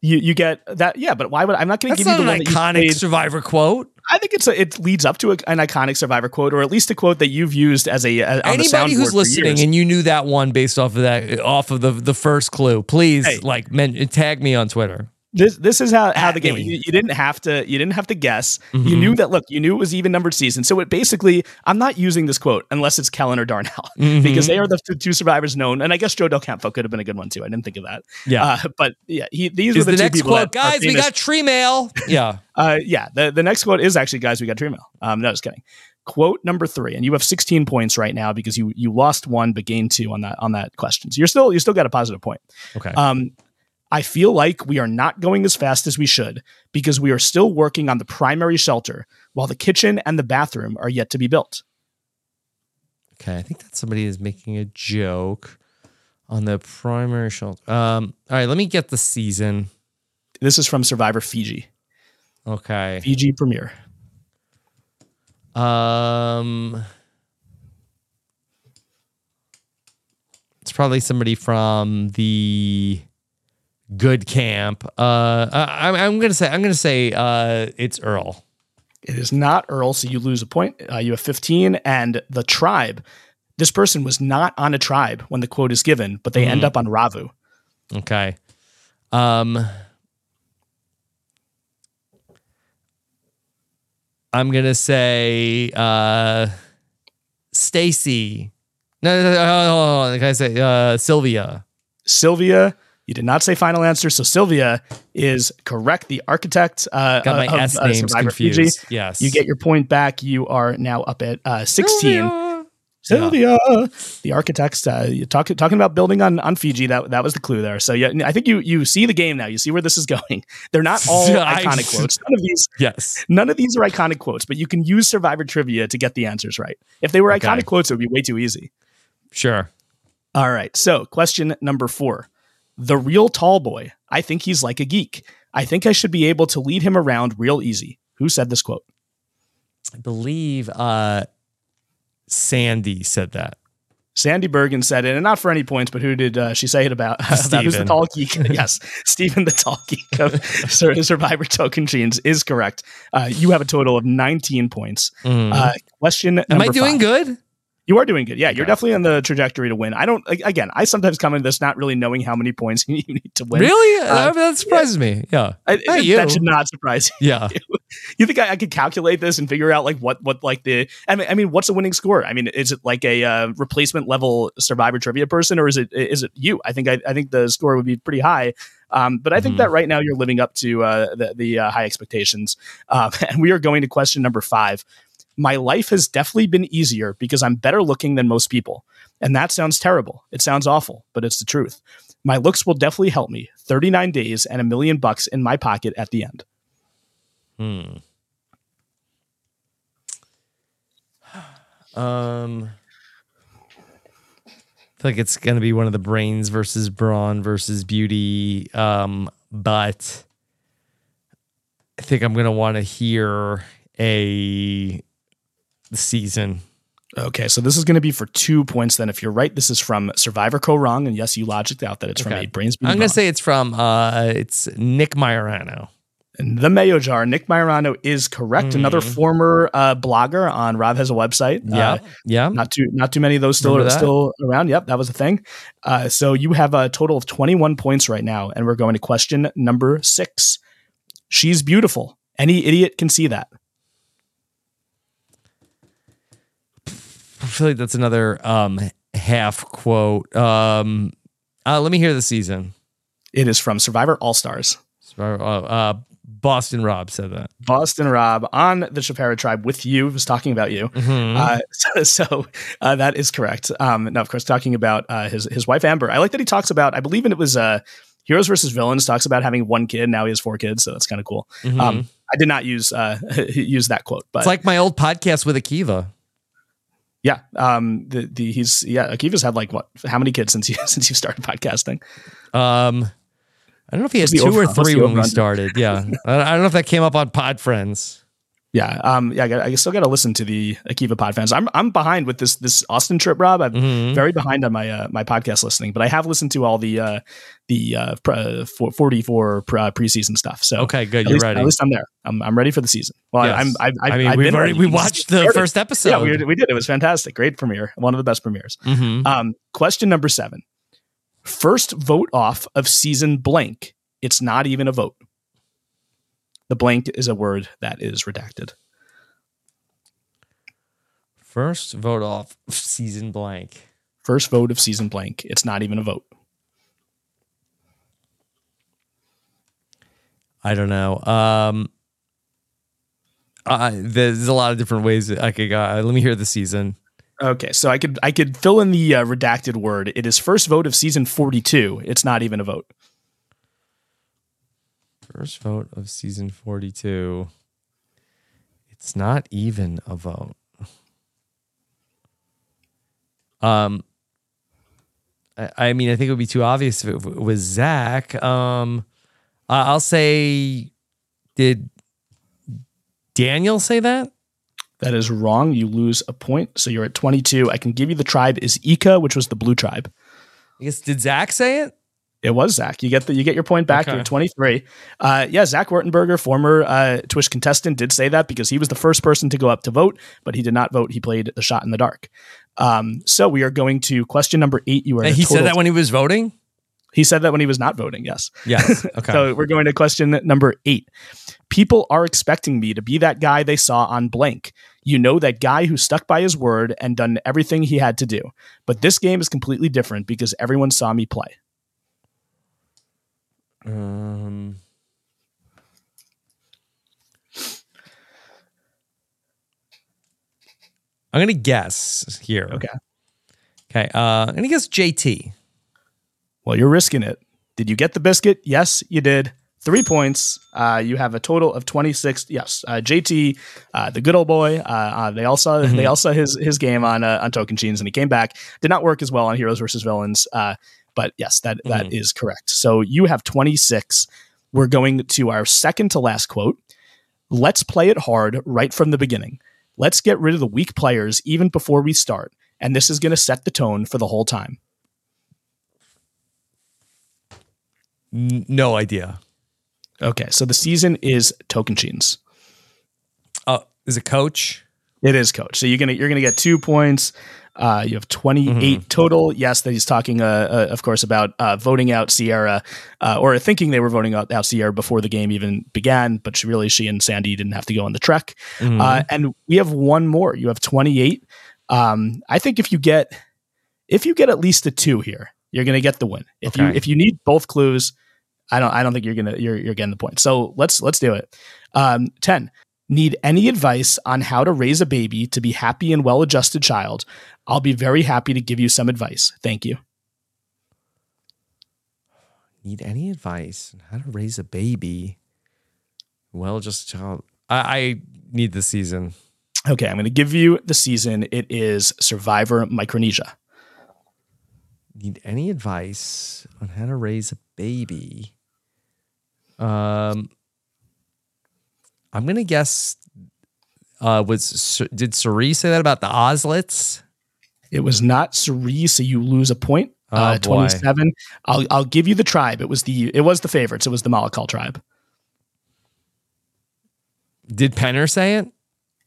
you you get that. Yeah, but why would I'm not going to give you the one iconic Survivor quote. I think it's a, it leads up to a, an iconic Survivor quote, or at least a quote that you've used as a, a on Anybody who's listening and you knew that one based off of that, off of the the first clue, please Hey. like men, tag me on Twitter. This this is how, how the game. You, you didn't have to. You didn't have to guess. You Mhm. knew that. Look, you knew it was even numbered season. So it basically, I'm not using this quote unless it's Kellyn or Darnell Mhm. because they are the two survivors known. And I guess Joe Del Campo could have been a good one too. I didn't think of that. Yeah. Uh, but yeah, he, these Is were the, the, next quote, guys? We got tree mail. Yeah. Uh, yeah. The the next quote is actually, guys, we got tree mail. Um, no, just kidding. Quote number three, and you have 16 points right now because you you lost one but gained two on that on that question. So you're still you still got a positive point. Okay. Um, I feel like we are not going as fast as we should because we are still working on the primary shelter while the kitchen and the bathroom are yet to be built. Okay, I think that somebody is making a joke on the primary shelter. Um, all right, let me get the season. This is from Survivor Fiji. Okay. Fiji premiere. Um, it's probably somebody from the good camp. Uh, I, I'm, I'm gonna say I'm gonna say uh, it's Earl. It is not Earl, so you lose a point. Uh, you have 15, and the tribe. This person was not on a tribe when the quote is given, but they end Mhm. up on Ravu. Okay. Um, I'm gonna say uh, Stacy. No, no, no, hold on, hold on. Can I say uh, Sylvia? Sylvia, you did not say final answer, so Sylvia is correct. The architect uh, Got my of, S uh, names confused. Fiji. Yes. You get your point back. You are now up at uh, 16. Sylvia. Sylvia, the architects, uh, you talk, talking about building on, on Fiji. That that was the clue there. So yeah, I think you you see the game now. You see where this is going. They're not all iconic quotes. None of these, Yes. none of these are iconic quotes. But you can use Survivor trivia to get the answers right. If they were Okay. iconic quotes, it would be way too easy. Sure. All right. So, question number four. The real tall boy. I think he's like a geek. I think I should be able to lead him around real easy. Who said this quote? I believe uh, Sandy said that. Sandy Burgin said it, and not for any points, but who did uh, she say it about? about who's the tall geek? yes, Stephen, the tall geek of Survivor Tocantins is correct. Uh, you have a total of 19 points. Mhm. Uh, question Am I doing five. good? You are doing good. Yeah, you're definitely on the trajectory to win. I don't. Again, I sometimes come into this not really knowing how many points you need to win. Really? Uh, Uh, that surprises me. Yeah. I, you. That should not surprise you. Yeah. You think I, I could calculate this and figure out like what what like the I mean I mean what's a winning score? I mean is it like a uh, replacement level Survivor trivia person or is it is it you? I think I, I think the score would be pretty high. Um, but I think Mhm. that right now you're living up to uh, the the uh, high expectations. Um, and we are going to question number five. My life has definitely been easier because I'm better looking than most people. And that sounds terrible. It sounds awful, but it's the truth. My looks will definitely help me. 39 days and a million bucks in my pocket at the end. Hmm. Um, I feel like it's gonna be one of the brains versus brawn versus beauty. Um, but I think I'm gonna want to hear a season. Okay, so this is going to be for two points. Then, if you're right, this is from Survivor Kaoh Rong, and yes, you logicked out that it's from Okay. a Brains. I'm gonna say it's from uh, it's Nick Maiorano. And the Mayo Jar, Nick Maiorano is correct. Another Mhm. former uh, blogger on Rob has a website. Yeah, Uh, yeah. not too not too many of those still Remember are that? still around. Yep, that was a thing. Uh, so you have a total of 21 points right now, and we're going to question number six. She's beautiful. Any idiot can see that. Feel like that's another um, half quote. Um, uh, let me hear the season. It is from Survivor All Stars. Survivor, uh, uh, Boston Rob said that. Boston Rob on the Chapera tribe with you was talking about you. Mhm. Uh, so so, uh, that is correct. Um, now, of course, talking about uh, his his wife Amber. I like that he talks about. I believe in it was uh, Heroes versus Villains. Talks about having one kid. Now he has four kids, so that's kind of cool. Mhm. Um, I did not use uh, use that quote, but It's like my old podcast with Akiva. Yeah, um, the the he's yeah. Akiva's had like what? How many kids since you since you started podcasting? Um, I don't know if he had the two or over- three when we started. Yeah, I I don't know if that came up on Pod Friends. Yeah, um, yeah, I, got, I still got to listen to the Akiva pod fans. I'm I'm behind with this this Austin trip, Rob. I'm Mhm. very behind on my uh, my podcast listening, but I have listened to all the uh, the uh, pr- uh, 44 pre- uh, preseason stuff. So Okay, good, you're least, ready. At least I'm there. I'm, I'm ready for the season. Well, Yes. I'm. I, I, I mean, I've we've already- ready we watched the first episode. Yeah, we, we did. It was fantastic. Great premiere. One of the best premieres. Mhm. Um, question number seven. First vote off of season blank. It's not even a vote. The blank is a word that is redacted. First vote off season blank. First vote of season blank. It's not even a vote. I don't know. Um, uh, there's a lot of different ways I could go. Uh, let me hear the season. Okay, so I could I could fill in the uh, redacted word. It is first vote of season 42. It's not even a vote. First vote of season 42. It's not even a vote. Um, I, I mean, I think it would be too obvious if it was Zach. Um, I'll say, did Daniel say that? That is wrong. You lose a point, so you're at 22. I can give you the tribe is Ika, which was the blue tribe. I guess did Zach say it? It was Zach. You get the you get your point back. Okay. You're 23. Uh, yeah, Zach Wurtenberger, former uh, Twish contestant, did say that because he was the first person to go up to vote, but he did not vote. He played the shot in the dark. Um, so we are going to question number eight. You are. He said that when he was voting. He said that when he was not voting. Yes. Yes. Okay. so we're going to question number eight. People are expecting me to be that guy they saw on blank. You know, that guy who stuck by his word and done everything he had to do. But this game is completely different because everyone saw me play. Um, I'm gonna guess here. Okay. Okay. Uh, I'm gonna guess JT. Well, you're risking it. Did you get the biscuit? Yes, you did. Three points. Uh, you have a total of 26. Yes, uh, JT, uh, the good old boy. Uh, uh, they all saw Mhm. they all saw his his game on uh, on Tocantins, and he came back. Did not work as well on Heroes versus Villains. Uh, but yes, that that Mhm. is correct. So you have 26. We're going to our second to last quote. Let's play it hard right from the beginning. Let's get rid of the weak players even before we start. And this is going to set the tone for the whole time. No idea. Okay, so the season is Tocantins. Oh, is a Coach? It is coach. So you're gonna you're gonna get two points. Uh, you have 28 Mhm. total. Yes, that he's talking, uh, uh, of course, about uh, voting out Sierra, uh, or thinking they were voting out, out Sierra before the game even began. But she, really, she and Sandy didn't have to go on the trek. Mhm. Uh, and we have one more. You have 28. Um, I think if you get if you get at least a two here, you're gonna get the win. If you if you need both clues, I don't I don't think you're gonna you're you're getting the point. So let's let's do it. Um, 10. Need any advice on how to raise a baby to be happy and well adjusted child? I'll be very happy to give you some advice. Thank you. Need any advice on how to raise a baby? Well, just child. I, I need the season. Okay, I'm going to give you the season. It is Survivor Micronesia. Need any advice on how to raise a baby? Um, I'm gonna guess. Uh, was did Cirie say that about the Oslets? It was not Cirie, so you lose a point. Oh, uh, boy. 27. I'll I'll give you the tribe. It was the it was the favorites. It was the Malakal tribe. Did Penner say it?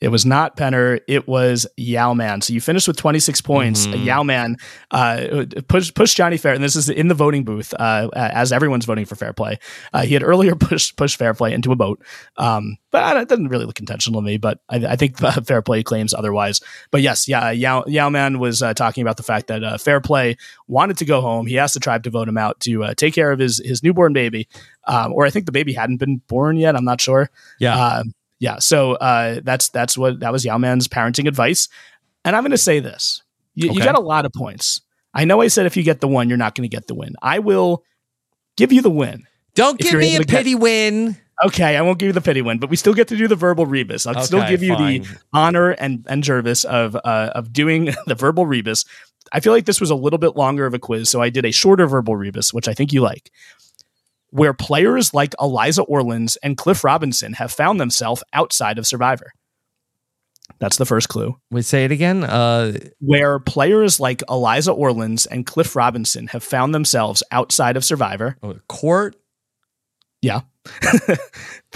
It was not Penner. It was Yao Man. So you finished with 26 points. Mhm. Yao Man uh, pushed pushed Johnny Fair, and this is in the voting booth uh, as everyone's voting for fair play. Uh, he had earlier pushed pushed fair play into a boat, um, but it doesn't really look intentional to me. But I, I think uh, fair play claims otherwise. But yes, yeah, Yao, Yao Man was uh, talking about the fact that uh, fair play wanted to go home. He asked the tribe to vote him out to uh, take care of his his newborn baby, um, or I think the baby hadn't been born yet. I'm not sure. Yeah. Um, yeah. So uh, that's that's what that was Yao Man's parenting advice. And I'm going to say this: you, you got a lot of points. I know I said if you get the one, you're not going to get the win. I will give you the win. Don't give me a to get- pity win. Okay, I won't give you the pity win, but we still get to do the verbal rebus. I'll still give you the honor and and Jervis of uh, of doing the verbal rebus. I feel like this was a little bit longer of a quiz, so I did a shorter verbal rebus, which I think you like, where players like Eliza Orlins and Cliff Robinson have found themselves outside of Survivor. That's the first clue. We say it again. Uh, Where players like Eliza Orlins and Cliff Robinson have found themselves outside of Survivor. court. Yeah.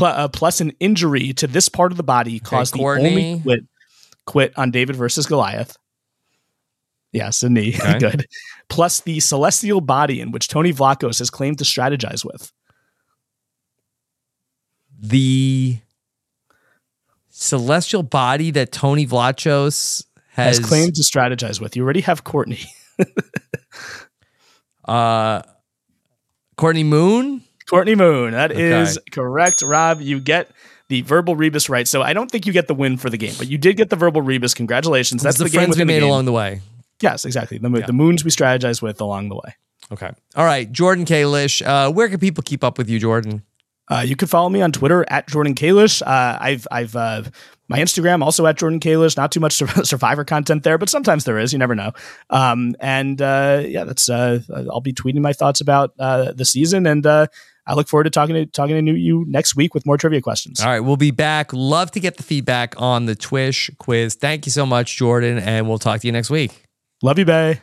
Uh, plus, an injury to this part of the body caused the Courtney. only quit, quit on David versus Goliath. Yes, a knee. Okay. Good. Plus, the celestial body in which Tony Vlachos has claimed to strategize with. the celestial body that Tony Vlachos has, Has, claimed to strategize with. You already have Courtney. uh Courtney Moon. Courtney Moon. That is Okay. correct, Rob. You get the verbal rebus right. So I don't think you get the win for the game, but you did get the verbal rebus. Congratulations. That's the, the, game friends we made game. along the way. Yes, exactly. The, mo- the moons we strategize with along the way. Okay. All right, Jordan Kalish. Uh, where can people keep up with you, Jordan? Uh, you can follow me on Twitter at Jordan Kalish. Uh, I've I've uh, my Instagram also at Jordan Kalish. Not too much Survivor content there, but sometimes there is. You never know. Um, and uh, yeah, that's uh, I'll be tweeting my thoughts about uh, the season, and uh, I look forward to talking to talking to you next week with more trivia questions. All right, we'll be back. Love to get the feedback on the Twish quiz. Thank you so much, Jordan, and we'll talk to you next week. Love you, Bay.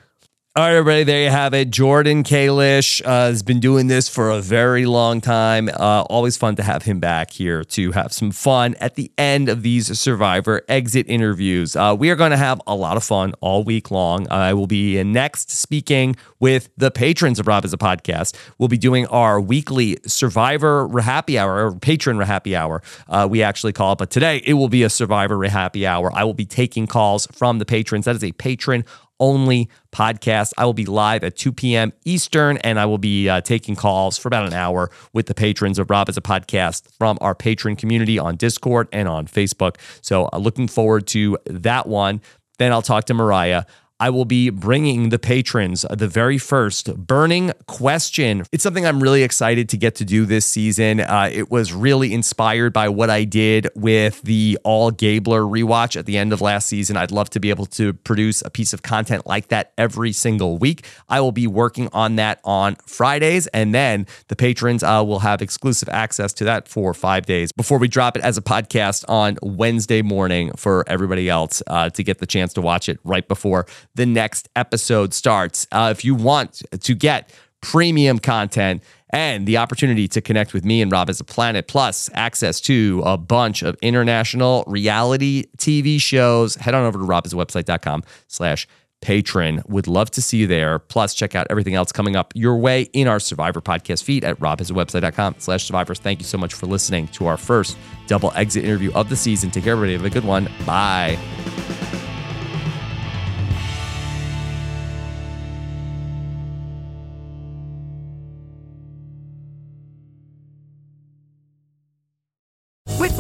All right, everybody, there you have it. Jordan Kalish uh, has been doing this for a very long time. Uh, always fun to have him back here to have some fun at the end of these Survivor exit interviews. Uh, we are going to have a lot of fun all week long. I will be next speaking with the patrons of Rob Has a Podcast. We'll be doing our weekly Survivor Happy Hour, or patron Happy Hour, uh, we actually call it. But today it will be a Survivor Happy Hour. I will be taking calls from the patrons. That is a patron only podcast. I will be live at 2 p.m. Eastern, and I will be uh, taking calls for about an hour with the patrons of Rob Has a Podcast from our patron community on Discord and on Facebook. So, uh, looking forward to that one. Then I'll talk to Morriah. I will be bringing the patrons the very first burning question. It's something I'm really excited to get to do this season. Uh, it was really inspired by what I did with the All Gabler rewatch at the end of last season. I'd love to be able to produce a piece of content like that every single week. I will be working on that on Fridays, and then the patrons uh, will have exclusive access to that for five days before we drop it as a podcast on Wednesday morning for everybody else uh, to get the chance to watch it right before the next episode starts. Uh, if you want to get premium content and the opportunity to connect with me and Rob as a planet, plus access to a bunch of international reality TV shows, head on over to robhasawebsite.com slash patron. Would love to see you there. Plus, check out everything else coming up your way in our Survivor podcast feed at robhasawebsite.com slash survivors. Thank you so much for listening to our first double exit interview of the season. Take care, everybody. Have a good one. Bye.